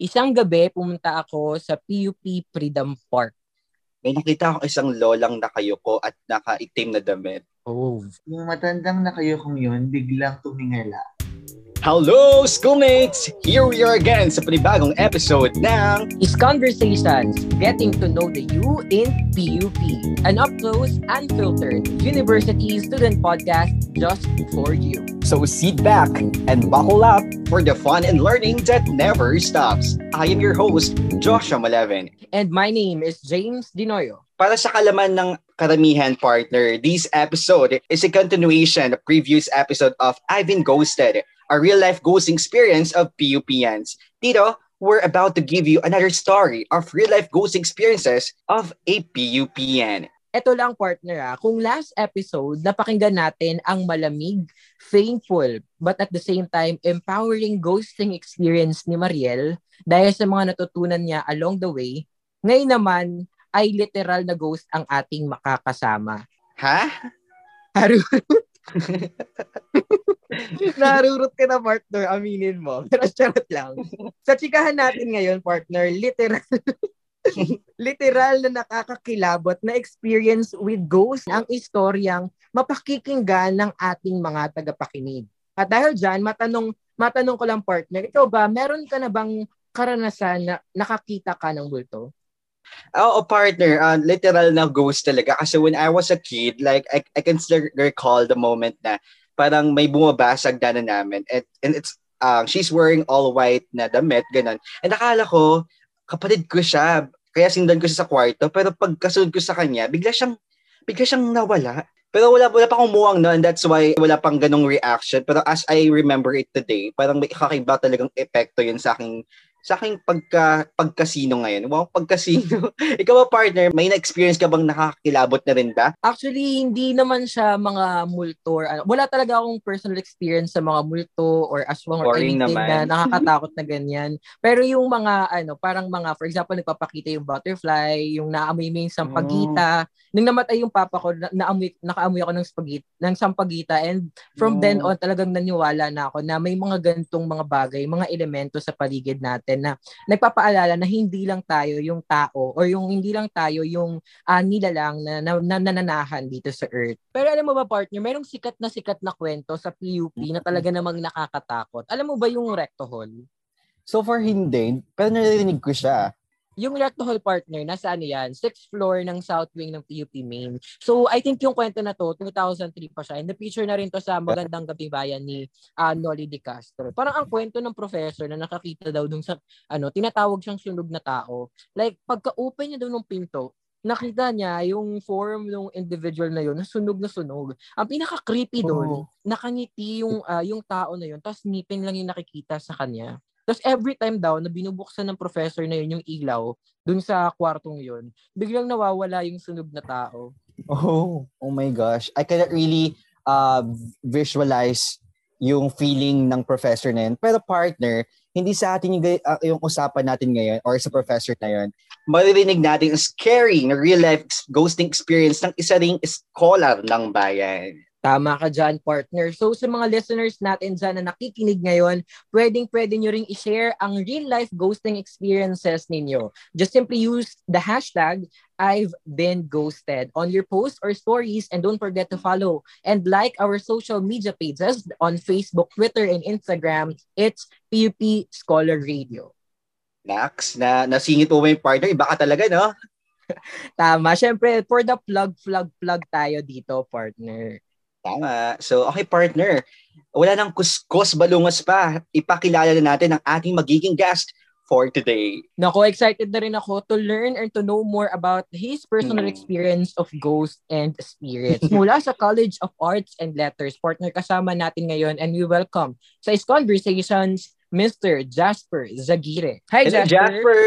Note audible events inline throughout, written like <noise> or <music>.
Isang gabi, pumunta ako sa PUP Freedom Park. May nakita akong isang lolang nakayuko at nakaitim na damit. Oh. Yung matandang nakayukong yun, biglang tumingala. Hello, schoolmates! Here we are again sa panibagong episode ng Is Conversations, Getting to Know the You in PUP. An up-close, unfiltered, university student podcast just for you. So sit back and buckle up for the fun and learning that never stops. I am your host, Joshua Malevin. And my name is James Dinoyo. Para sa kalaman ng karamihan partner, this episode is a continuation of previous episode of I've Been Ghosted, a real-life ghosting experience of PUPians. Dito, we're about to give you another story of real-life ghosting experiences of a PUPian. Ito lang partner ah, kung last episode napakinggan natin ang malamig, painful, but at the same time empowering ghosting experience ni Mariel dahil sa mga natutunan niya along the way, ngayon naman ay literal na ghost ang ating makakasama. Ha? Harurot. <laughs> <laughs> Narurot ka na partner, aminin mo. <laughs> Pero charot lang. Sa chikahan natin ngayon, partner, literal <laughs> literal na nakakakilabot na experience with ghosts ang istoryang mapakikinggan ng ating mga tagapakinig. At dahil dyan, matanong, matanong ko lang partner, ikaw ba, meron ka na bang karanasan na nakakita ka ng bulto? Oo, partner, uh, literal na ghost talaga. Kasi when I was a kid, like, I, I can still recall the moment na parang may bumabasag na namin. And, and it's, uh, she's wearing all white na damit, ganun. And akala ko, kapatid ko siya. Kaya sindan ko siya sa kwarto. Pero pagkasunod ko sa kanya, bigla siyang, bigla siyang nawala. Pero wala, wala pa akong muwang no, and that's why wala pang ganong reaction. Pero as I remember it today, parang may kakaiba talagang epekto yun sa aking sa aking pagka, pagkasino ngayon. Wow, pagkasino. <laughs> Ikaw ba, partner, may na-experience ka bang nakakilabot na rin ba? Actually, hindi naman siya mga multo. Or, ano, wala talaga akong personal experience sa mga multo or aswang or Boring anything naman. na <laughs> nakakatakot na ganyan. Pero yung mga, ano, parang mga, for example, nagpapakita yung butterfly, yung naamoy mo yung sampagita. Nung namatay yung papa ko, na, naamoy, nakaamoy ako ng spaghetti, ng sampagita. And from Oh. then on, talagang naniwala na ako na may mga gantong mga bagay, mga elemento sa paligid natin na nagpapaalala na hindi lang tayo yung tao or yung hindi lang tayo yung uh, nilalang na, na, na nananahan dito sa Earth. Pero alam mo ba partner, merong sikat na sikat na kwento sa PUP na talaga namang nakakatakot. Alam mo ba yung Recto Hall? So far, hindi. Pero narinig ko siya. Yung Recto Hall partner, nasa ano yan? Sixth floor ng South Wing ng PUP Main. So, I think yung kwento na to, 2003 pa siya. And the-feature na rin to sa Magandang Gabi Bayan ni uh, Nolly De Castro. Parang ang kwento ng professor na nakakita daw dun sa, ano, tinatawag siyang sunog na tao. Like, pagka-open niya daw ng pinto, nakita niya yung form ng individual na yun, na sunog na sunog. Ang pinaka-creepy doon, Oh. nakangiti yung, ah, yung tao na yun, tapos ngipin lang yung nakikita sa kanya. Tapos every time daw na binubuksan ng professor na yun yung ilaw dun sa kwartong yun, biglang nawawala yung sunog na tao. Oh, oh my gosh. I cannot really uh, visualize yung feeling ng professor na yun. Pero partner, hindi sa atin yung, uh, yung usapan natin ngayon or sa professor na yun. Maririnig natin ang scary na real-life ghosting experience ng isa ring scholar ng bayan. Tama ka dyan, partner. So sa mga listeners natin dyan na nakikinig ngayon, pwedeng pwede nyo ring i-share ang real-life ghosting experiences ninyo. Just simply use the hashtag I've been ghosted on your posts or stories and don't forget to follow and like our social media pages on Facebook, Twitter, and Instagram. It's PUP Scholar Radio. Nax, na nasingit mo yung partner? Iba ka talaga, no? <laughs> Tama. Siyempre, for the plug, plug, plug tayo dito, partner. Tama. So, okay partner. Wala nang kuskus balungas pa. Ipakilala na natin ang ating magiging guest for today. Nako, excited na rin ako to learn and to know more about his personal Mm. experience of ghosts and spirits. <laughs> Mula sa College of Arts and Letters, partner kasama natin ngayon and we welcome sa Is Conversations, Mr. Jasper Zagire. Hi, Hello, Jasper. Jasper!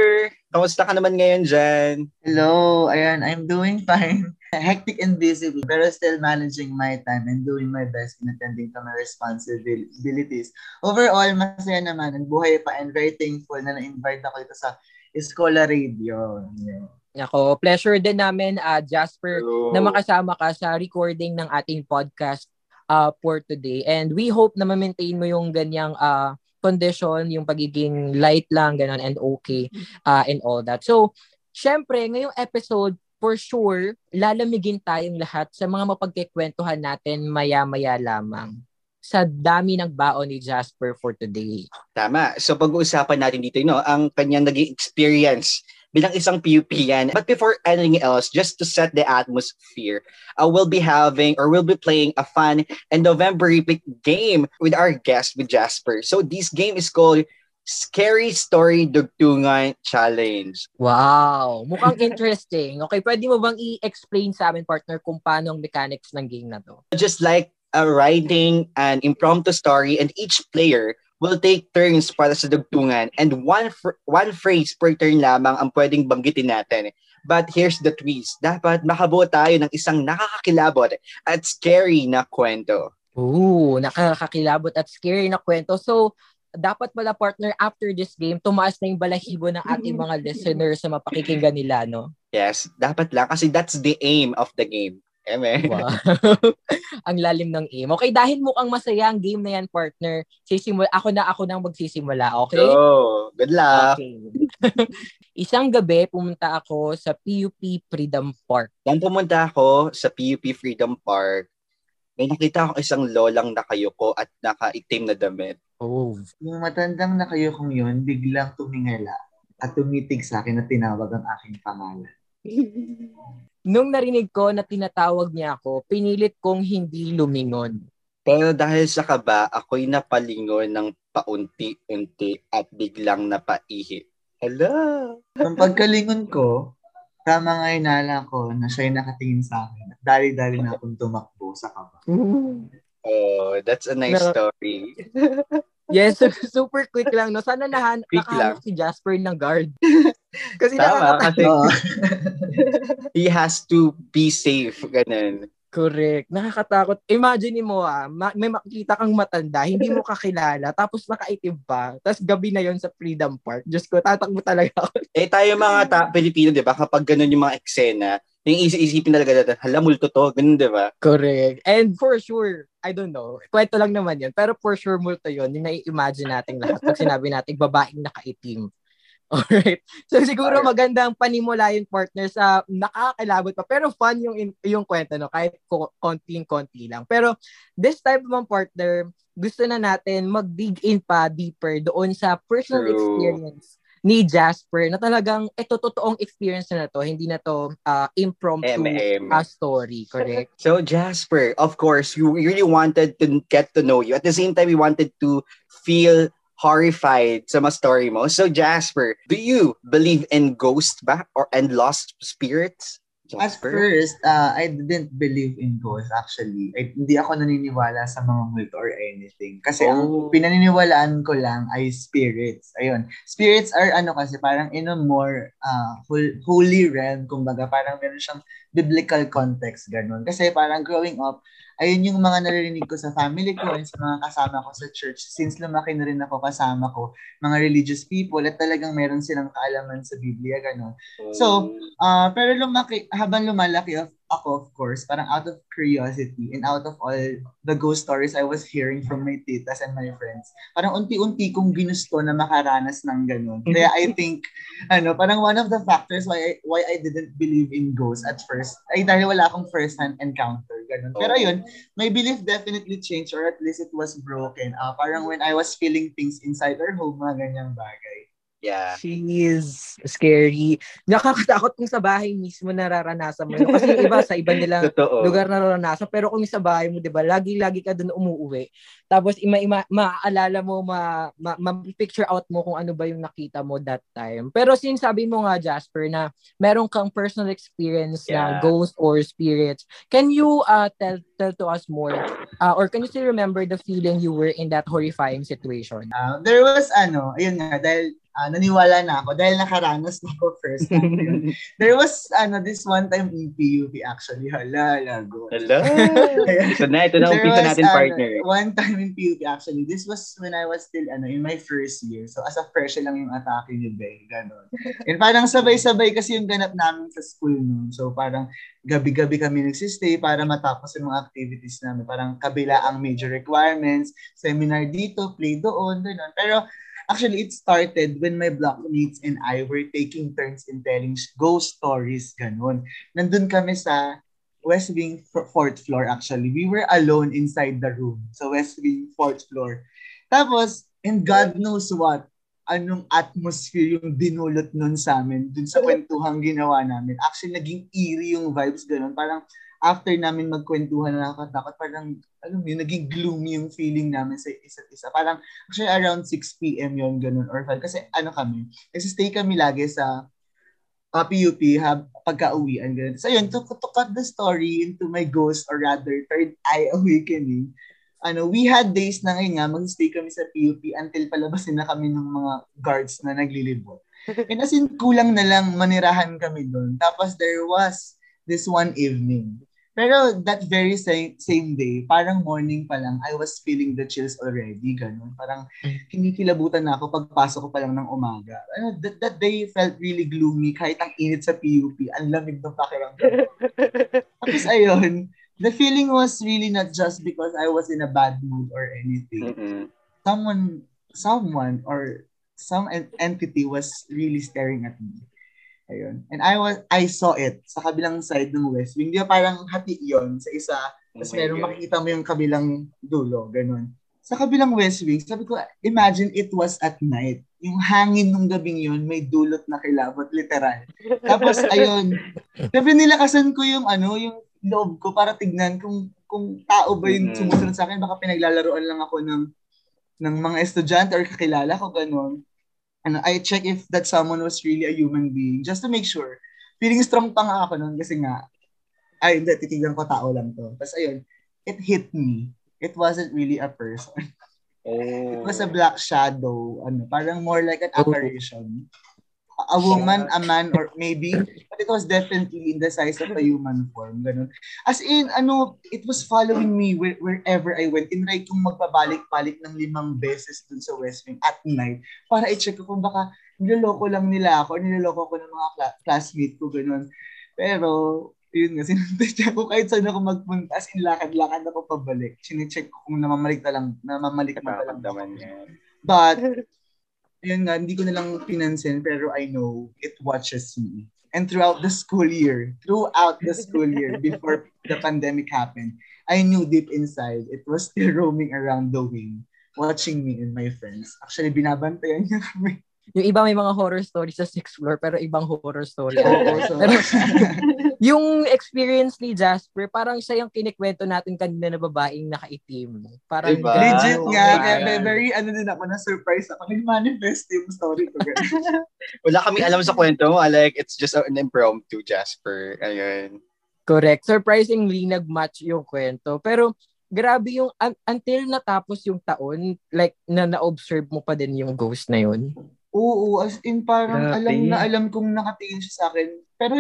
Kamusta ka naman ngayon dyan? Hello, ayan, I'm doing <laughs> fine. Hectic and busy, pero still managing my time and doing my best in attending to my responsibilities. Overall, masaya naman ang buhay pa and very thankful na na-invite ako dito sa Escola Radio. Yeah. Nako, pleasure din namin, ah, Jasper, Hello. na makasama ka sa recording ng ating podcast uh, for today. And we hope na ma-maintain mo yung ganyang uh, condition, yung pagiging light lang, ganun, and okay, uh, and all that. So, syempre, ngayong episode, for sure, lalamigin tayong lahat sa mga mapagkikwentuhan natin maya-maya lamang sa dami ng baon ni Jasper for today. Tama. So pag-uusapan natin dito, know, ang kanyang naging experience bilang isang PUP yan. But before anything else, just to set the atmosphere, uh, we'll be having or we'll be playing a fun and November epic game with our guest, with Jasper. So this game is called Scary Story Dugtungan Challenge. Wow! Mukhang interesting. Okay, pwede mo bang i-explain sa amin, partner, kung paano ang mechanics ng game na to? Just like uh, writing an impromptu story and each player will take turns para sa dugtungan and one fr- one phrase per turn lamang ang pwedeng banggitin natin. But here's the twist. Dapat makabuo tayo ng isang nakakakilabot at scary na kwento. Ooh, nakakakilabot at scary na kwento. So, dapat pala partner after this game, tumaas na yung balahibo ng ating mga <laughs> listeners sa mapakikinggan nila, no? Yes, dapat lang kasi that's the aim of the game. Eme. Wow. <laughs> ang lalim ng aim. Okay, dahil mukhang masaya ang game na yan, partner, sisimula, ako na ako nang magsisimula, okay? So, good luck. Okay. <laughs> Isang gabi, pumunta ako sa PUP Freedom Park. Nang pumunta ako sa PUP Freedom Park, may nakita akong isang lolang nakayuko at nakaitim na damit. Oh. Yung matandang na kayo kong yun, biglang tumingala at tumitig sa akin at tinawag ang aking pangalan. <laughs> Nung narinig ko na tinatawag niya ako, pinilit kong hindi lumingon. Pero dahil sa kaba, ako'y napalingon ng paunti-unti at biglang napaihi. Hello! Nung pagkalingon ko, tama nga inala ko na siya'y nakatingin sa akin dali-dali na akong tumakbo sa kaba. Oh, that's a nice Na- story. <laughs> Yes, <laughs> super quick lang. No? Sana nahan, Quick nakahanap si Jasper ng guard. <laughs> Kasi Tama, kasi <laughs> he has to be safe. Ganun. Correct. Nakakatakot. Imagine mo ah, ma- may makikita kang matanda, hindi mo kakilala, tapos nakaitim pa. Tapos gabi na yon sa Freedom Park. Diyos ko, tatakbo talaga ako. <laughs> Eh tayo mga ta- Pilipino, di ba, kapag ganun yung mga eksena, yung isi-isipin talaga natin, hala, multo to, ganun, di ba? Correct. And for sure, I don't know, kwento lang naman yun. Pero for sure, multo yun. Yung nai-imagine nating lahat pag sinabi nating babaeng nakaitim. Alright. So siguro Alright. magandang panimula yung partner sa nakakilabot pa. Pero fun yung, yung kwento, no? Kahit ko- konting-konti lang. Pero this type naman partner, gusto na natin mag-dig in pa deeper doon sa personal True. experience ni Jasper na talagang ito totoong experience na to, hindi na to uh, impromptu MM. uh, story, correct? So Jasper, of course, you really wanted to get to know you. At the same time, we wanted to feel horrified sa mga story mo. So Jasper, do you believe in ghost ba or and lost spirits? At first, uh, I didn't believe in ghosts actually. I, hindi ako naniniwala sa mga multo or anything. Kasi ang Oh. pinaniniwalaan ko lang ay spirits. Ayun. Spirits are ano kasi parang in a more uh, hol- holy realm. Kumbaga parang meron siyang biblical context. Ganun. Kasi parang growing up, ayun yung mga naririnig ko sa family ko and sa mga kasama ko sa church. Since lumaki na rin ako kasama ko, mga religious people at talagang meron silang kaalaman sa Biblia. Ganun. So, Ah, pero lumaki, habang lumalaki of, ako, of course, parang out of curiosity and out of all the ghost stories I was hearing from my titas and my friends, parang unti-unti kong ginusto na makaranas ng ganun. Kaya I think, ano, parang one of the factors why I, why I didn't believe in ghosts at first, ay dahil wala akong first-hand encounter, ganun. Pero yun, my belief definitely changed or at least it was broken. Ah, parang when I was feeling things inside our home, mga ganyang bagay. Yeah. She is scary. Nakakatakot kung sa bahay mismo nararanasan mo. yun. Kasi iba sa iba nilang <laughs> Totoo. lugar nararanasan. Pero kung sa bahay mo, di ba, lagi-lagi ka doon umuuwi. Tapos ima, ima, maaalala mo, ma, ma, ma-picture out mo kung ano ba yung nakita mo that time. Pero sinasabi mo nga, Jasper, na meron kang personal experience na Yeah. ghost or spirits. Can you uh, tell tell to us more? Uh, or can you still remember the feeling you were in that horrifying situation? Ah, there was ano, ayun nga, dahil uh, naniwala na ako dahil nakaranas na ako first time. <laughs> There was ano this one time in PUP actually. Hala, lago. Hello. ito na, ito na umpisa was, natin ano, partner. one time in PUP actually. This was when I was still ano in my first year. So as a fresh lang yung atake ni Bay, ganon. And parang sabay-sabay kasi yung ganap namin sa school noon. So parang gabi-gabi kami nagsistay para matapos yung mga activities namin. Parang kabila ang major requirements, seminar dito, play doon, ganon. Pero Actually, it started when my blockmates and I were taking turns in telling ghost stories, ganun. Nandun kami sa West Wing fourth floor actually. We were alone inside the room. So West Wing fourth floor. Tapos, and God knows what, anong atmosphere yung dinulot nun sa amin, dun sa <laughs> kwentuhang ginawa namin. Actually, naging eerie yung vibes ganun. Parang after namin magkwentuhan na nakakatakot, parang, alam mo yun, naging gloomy yung feeling namin sa isa't isa. Parang, actually around 6 p.m. yon ganun, or 5. Kasi ano kami, kasi stay kami lagi sa uh, PUP ha, pagka-uwian. Ganun. So yun, to, to cut the story into my ghost or rather third eye awakening, ano, we had days na ngayon nga, mag-stay kami sa PUP until palabasin na kami ng mga guards na naglilibot. And as in, kulang na lang manirahan kami doon. Tapos there was this one evening pero that very same, same day, parang morning pa lang, I was feeling the chills already, ganun. Parang kinikilabutan na ako pagpasok ko pa lang ng umaga. Ano, that, that day felt really gloomy kahit ang init sa PUP, ang lamig ng pakiramdam. <laughs> Tapos ayun, the feeling was really not just because I was in a bad mood or anything. Mm-mm. Someone, someone or some entity was really staring at me. Ayun. And I was I saw it sa kabilang side ng West Wing. Di ba parang hati yon sa isa. Tapos Oh my meron God. makikita mo yung kabilang dulo. Ganun. Sa kabilang West Wing, sabi ko, imagine it was at night. Yung hangin nung gabing yon may dulot na kilabot, literal. Tapos, <laughs> ayun, sabi nilakasan ko yung ano, yung loob ko para tignan kung kung tao ba yung sumusunod sa akin. Baka pinaglalaroan lang ako ng ng mga estudyante or kakilala ko, ganun ano, I check if that someone was really a human being just to make sure. Feeling strong pa nga ako nun kasi nga, ay, hindi, titignan ko tao lang to. Tapos ayun, it hit me. It wasn't really a person. Oh. <laughs> It was a black shadow. Ano, parang more like an Oh. A woman, a man, or maybe, but it was definitely in the size of a human form. Ganun. As in, ano, it was following me where, wherever I went. In right kung magpabalik-balik ng limang beses dun sa West Wing at night para i-check ko kung baka niloloko lang nila ako or niloloko ko ng mga cla- classmate ko, ganun. Pero, yun nga, <laughs> sinunod ko kahit saan ako magpunta, as in lakad-lakad ako pabalik. Sinecheck ko kung namamalik na lang, namamalik na lang. But, <laughs> yun nga, hindi ko na lang pinansin, pero I know it watches me. And throughout the school year, throughout the school year, <laughs> before the pandemic happened, I knew deep inside, it was still <laughs> roaming around the wing, watching me and my friends. Actually, binabantayan niya kami. Yung iba may mga horror story sa sixth floor, pero ibang horror story. <laughs> Oo, so, Pero <laughs> yung experience ni Jasper, parang siya yung kinikwento natin kanina na babaeng nakaitim. Parang Diba? legit nga, nga. kaya very, very, ano din ako, na-surprise ako. Nag-manifest yung story ko. <laughs> Wala kaming alam sa kwento mo. Like, it's just an impromptu, Jasper. Ayun. Correct. Surprisingly, nag-match yung kwento. Pero, grabe yung, un- until natapos yung taon, like, na na-observe mo pa din yung ghost na yun. Oo, as in parang Grabe. alam na alam kong nakatingin siya sa akin. Pero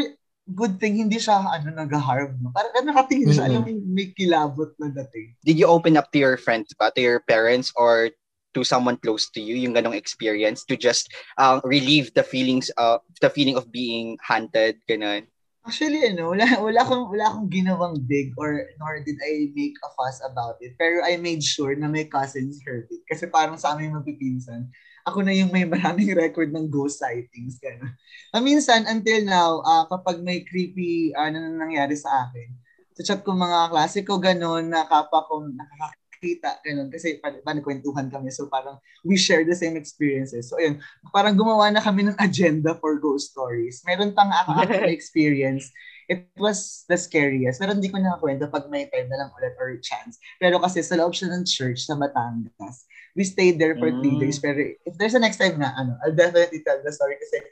good thing, hindi siya ano, nag-harm. No? Parang nakatingin siya, Mhm. alam may kilabot na dating. Did you open up to your friends ba? To your parents or to someone close to you yung ganong experience to just uh, relieve the feelings of the feeling of being haunted ganon Actually, ano, wala, wala, akong, wala akong ginawang big or nor did I make a fuss about it. Pero I made sure na my cousins heard it. Kasi parang sa aming magpipinsan, ako na yung may maraming <laughs> record ng ghost sightings. Gano'n. Ah, minsan, until now, ah, kapag may creepy ano na nangyari sa akin, sa chat ko mga klase ko gano'n, na kapwa ko nakakakita, gano'n. Kasi pa, pa nagkwentuhan kami. So parang we share the same experiences. So ayun, parang gumawa na kami ng agenda for ghost stories. Meron pang ako <laughs> experience. It was the scariest. Pero hindi ko nakakwento pag may time na lang ulit or chance. Pero kasi sa loob siya ng church sa Batangas. We stayed there for three Mm. days. Pero if there's a next time na, ano, I'll definitely tell the story kasi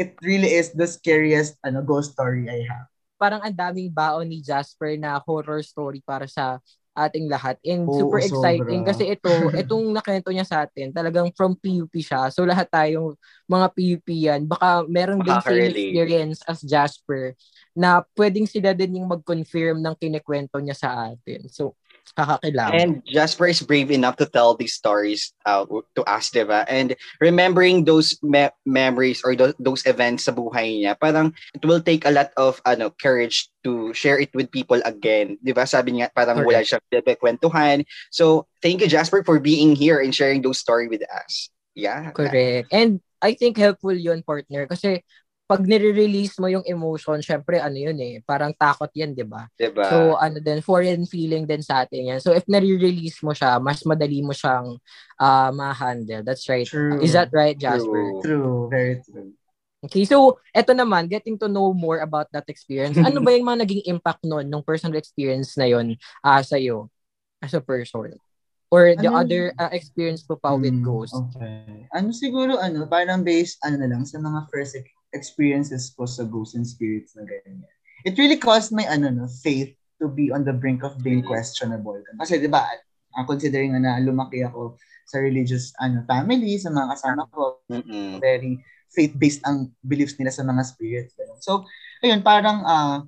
it really is the scariest ano ghost story I have. Parang ang daming baon ni Jasper na horror story para sa ating lahat. And Oo, super exciting sobra. kasi ito, <laughs> itong nakento niya sa atin, talagang from PUP siya. So lahat tayong mga PUP yan, baka meron din same experience as Jasper na pwedeng sila din yung mag-confirm ng kinikwento niya sa atin. So, kakakilala. And Jasper is brave enough to tell these stories uh, to us, diba? And remembering those me- memories or tho- those events sa buhay niya, parang it will take a lot of ano courage to share it with people again. Diba? Sabi niya, parang wala siyang kwentuhan. So, thank you, Jasper, for being here and sharing those story with us. Yeah. Correct. And I think helpful yun, partner. Kasi pag nire-release mo yung emotion, syempre ano yun eh, parang takot yan, di ba? Diba? So ano din, foreign feeling din sa atin yan. So if nare-release mo siya, mas madali mo siyang uh, ma-handle. That's right. True. Is that right, Jasper? True. True, very true. Okay, so eto naman, getting to know more about that experience. Ano ba yung mga naging impact nun, nung personal experience na yun uh, sa'yo as a person? Or the Ano- other uh, experience po pa with Hmm, Ghost? Okay. Ano siguro, ano, parang based, ano na lang, sa mga first experiences ko sa ghosts and spirits na ganyan. It really caused my, ano, no, faith to be on the brink of being questionable. Kasi, di ba, uh, considering na lumaki ako sa religious ano family, sa mga kasama ko, Mm-mm. very faith-based ang beliefs nila sa mga spirits. ganun. So, ayun, parang, ah,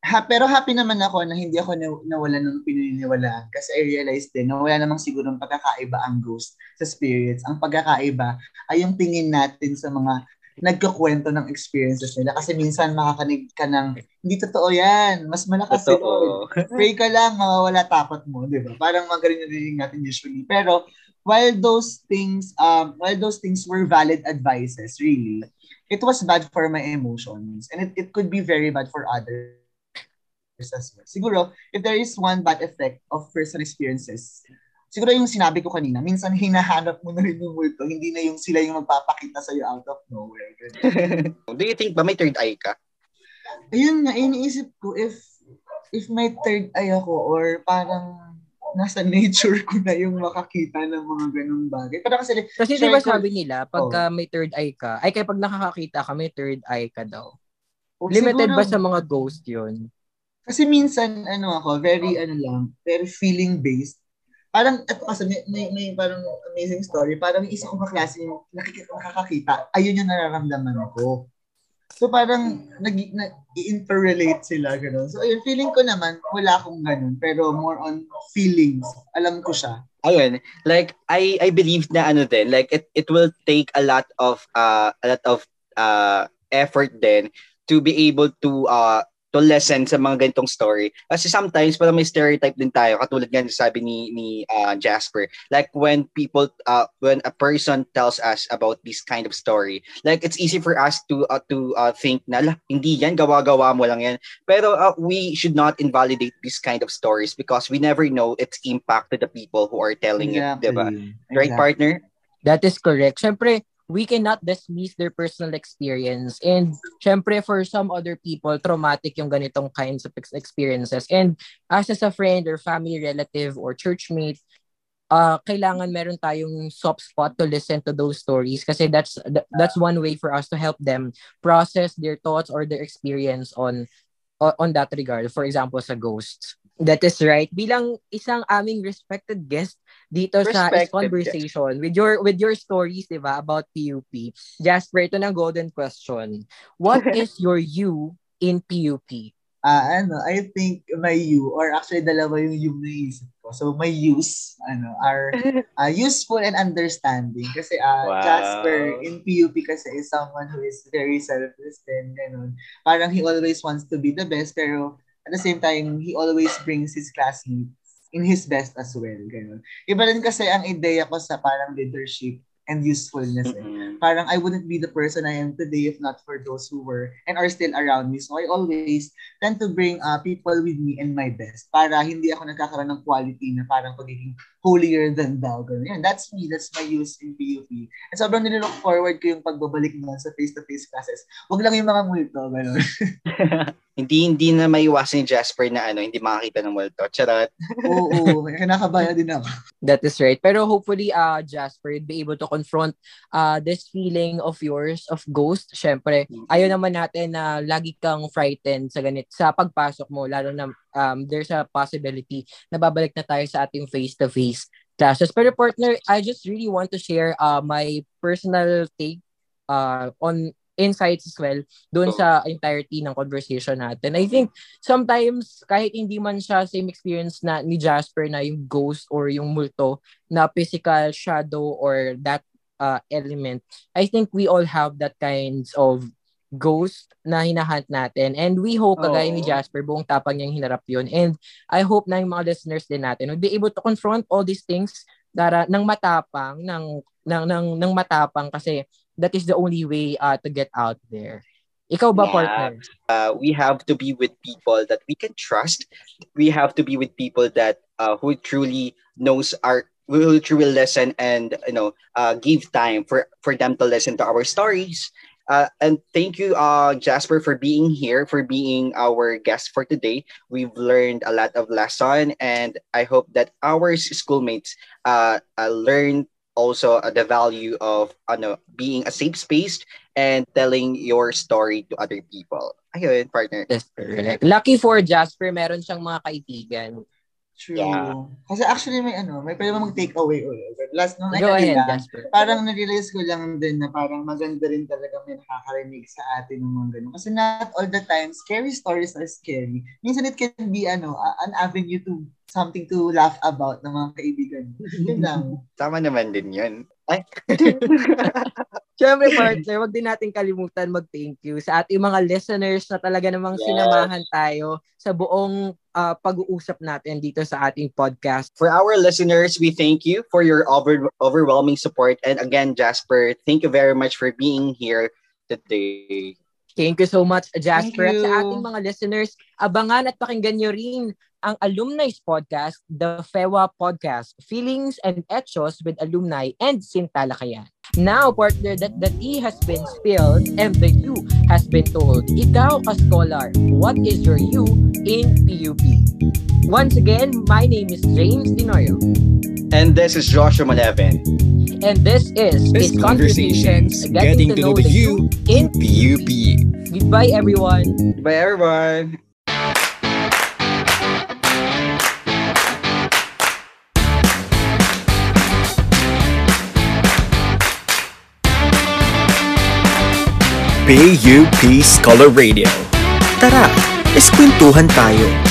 ha, pero happy naman ako na hindi ako na, nawala ng pininiwalaan kasi I realized din na wala namang sigurong pagkakaiba ang ghost sa spirits. Ang pagkakaiba ay yung tingin natin sa mga nagkukwento ng experiences nila kasi minsan makakanig ka ng hindi totoo yan, mas malakas yun. Totoo. Pray ka lang, mawawala takot mo, di ba? Parang na din natin usually. Pero, while those things, um, while those things were valid advices, really, it was bad for my emotions. And it, it could be very bad for others as well. Siguro, if there is one bad effect of personal experiences, siguro yung sinabi ko kanina, minsan hinahanap mo na rin yung multo, hindi na yung sila yung magpapakita sa'yo out of nowhere. <laughs> Do you think ba may third eye ka? ayun nga, iniisip ko if if may third eye ako or parang nasa nature ko na yung makakita ng mga ganung bagay. Pero kasi, Kasi di ba ko- sabi nila, pagka may third eye ka, ay kaya pag nakakakita ka, may third eye ka daw. oh, Limited siguro- ba sa mga ghost yun? Kasi minsan, ano ako, very, ano lang, very feeling-based. Parang, ito kasi, may, may, may parang amazing story. Parang isa kong kaklase yung nakikita, nakakakita, ayun yung nararamdaman ko. So parang nag, nag interrelate sila gano'n. So ayun, feeling ko naman wala akong ganun, pero more on feelings. Alam ko siya. ayun, like I I believe na ano din, like it it will take a lot of uh a lot of uh effort then to be able to uh to listen sa mga ganitong story. Kasi sometimes parang may stereotype din tayo katulad nga ng sabi ni ni uh, Jasper. Like when people uh when a person tells us about this kind of story, like it's easy for us to uh, to uh, think na "Lah, hindi yan gawa-gawa mo lang yan. Pero uh, we should not invalidate this kind of stories because we never know its impact to the people who are telling it, diba? Right, Exactly. partner? That is correct. Siyempre, we cannot dismiss their personal experience. And syempre, for some other people, traumatic yung ganitong kinds of ex- experiences. And as as a friend or family relative or churchmate, uh, kailangan meron tayong soft spot to listen to those stories kasi that's th- that's one way for us to help them process their thoughts or their experience on on that regard. For example, sa ghosts. That is right. Bilang isang aming respected guest dito sa Respected Is Conversation with your with your stories, 'di ba, about PUP. Jasper, ito ng golden question. What <laughs> is your you in PUP? Ah, ano, I think may you, or actually dalawa yung you na isip ko. So, may use, ano, are uh, <laughs> useful and understanding. Kasi uh, Wow. Jasper in PUP kasi is someone who is very selfless din, ganun. Parang he always wants to be the best, pero at the same time, he always brings his classmates in his best as well, ganun. Iba rin kasi ang ideya ko sa parang leadership and usefulness. eh parang I wouldn't be the person I am today if not for those who were and are still around me. So I always tend to bring uh, people with me and my best para hindi ako nagkakaroon ng quality na parang pagiging holier than thou. Ganun. Yan, that's me. That's my use in PUP. And sobrang nililook forward ko yung pagbabalik nun sa face-to-face classes. Wag lang yung mga multo. Ganun. <laughs> hindi hindi na maiwasan ni Jasper na ano, hindi makakita ng multo. Charot. <laughs> Oo, oo. Kinakabaya din ako. That is right. Pero hopefully, uh, Jasper, you'd be able to confront uh, this feeling of yours of ghost. Syempre, ayaw naman natin na lagi kang frightened sa ganit sa pagpasok mo, lalo na um, there's a possibility na babalik na tayo sa ating face-to-face classes. Pero partner, I just really want to share uh, my personal take uh, on insights as well doon sa entirety ng conversation natin. I think sometimes kahit hindi man siya same experience na ni Jasper na yung ghost or yung multo na physical shadow or that uh, element, I think we all have that kinds of ghost na hinahunt natin. And we hope, kagaya ni Jasper, buong tapang niyang hinarap yun. And I hope na yung mga listeners din natin will be able to confront all these things dara ng matapang ng ng ng ng matapang kasi that is the only way uh, to get out there. Ikaw ba, Yeah. partner? uh, we have to be with people that we can trust. We have to be with people that uh, who truly knows our who truly listen and you know uh, give time for for them to listen to our stories. Uh, and thank you, uh, Jasper, for being here, for being our guest for today. We've learned a lot of lesson, and I hope that our schoolmates uh, uh, learn also uh, the value of ano, being a safe space and telling your story to other people. Ayun, partner. Lucky for Jasper, meron siyang mga kaibigan. True. Yeah. Kasi actually may ano, may pwede mo mag-take away ulit. Last nung Go ahead, Jasper. parang narealize ko lang din na parang maganda rin talaga may nakakarinig sa atin ng mga ganun. Kasi not all the time, scary stories are scary. Minsan it can be ano, an avenue to something to laugh about ng mga kaibigan. Yun lang. <laughs> Tama naman din yun. Ay. <laughs> Siyempre, <laughs> partner, wag din natin kalimutan mag-thank you sa ating mga listeners na talaga namang Yes. sinamahan tayo sa buong uh, pag-uusap natin dito sa ating podcast. For our listeners, we thank you for your over- overwhelming support. And again, Jasper, thank you very much for being here today. Thank you so much, Jasper. At sa ating mga listeners, abangan at pakinggan nyo rin ang Alumni's Podcast, The FEWA Podcast, Feelings and Echos with Alumni and Sintalakayan. Now, partner, that the tea has been spilled and the you has been told. Ikaw, a scholar, what is your you in PUP? Once again, my name is James Dinoyo. And this is Joshua Malevin. And this is It's Conversations, getting to know the you in PUP. Goodbye, everyone. Bye, everyone. PUP Scholar Radio. Tara, eskwentuhan tayo.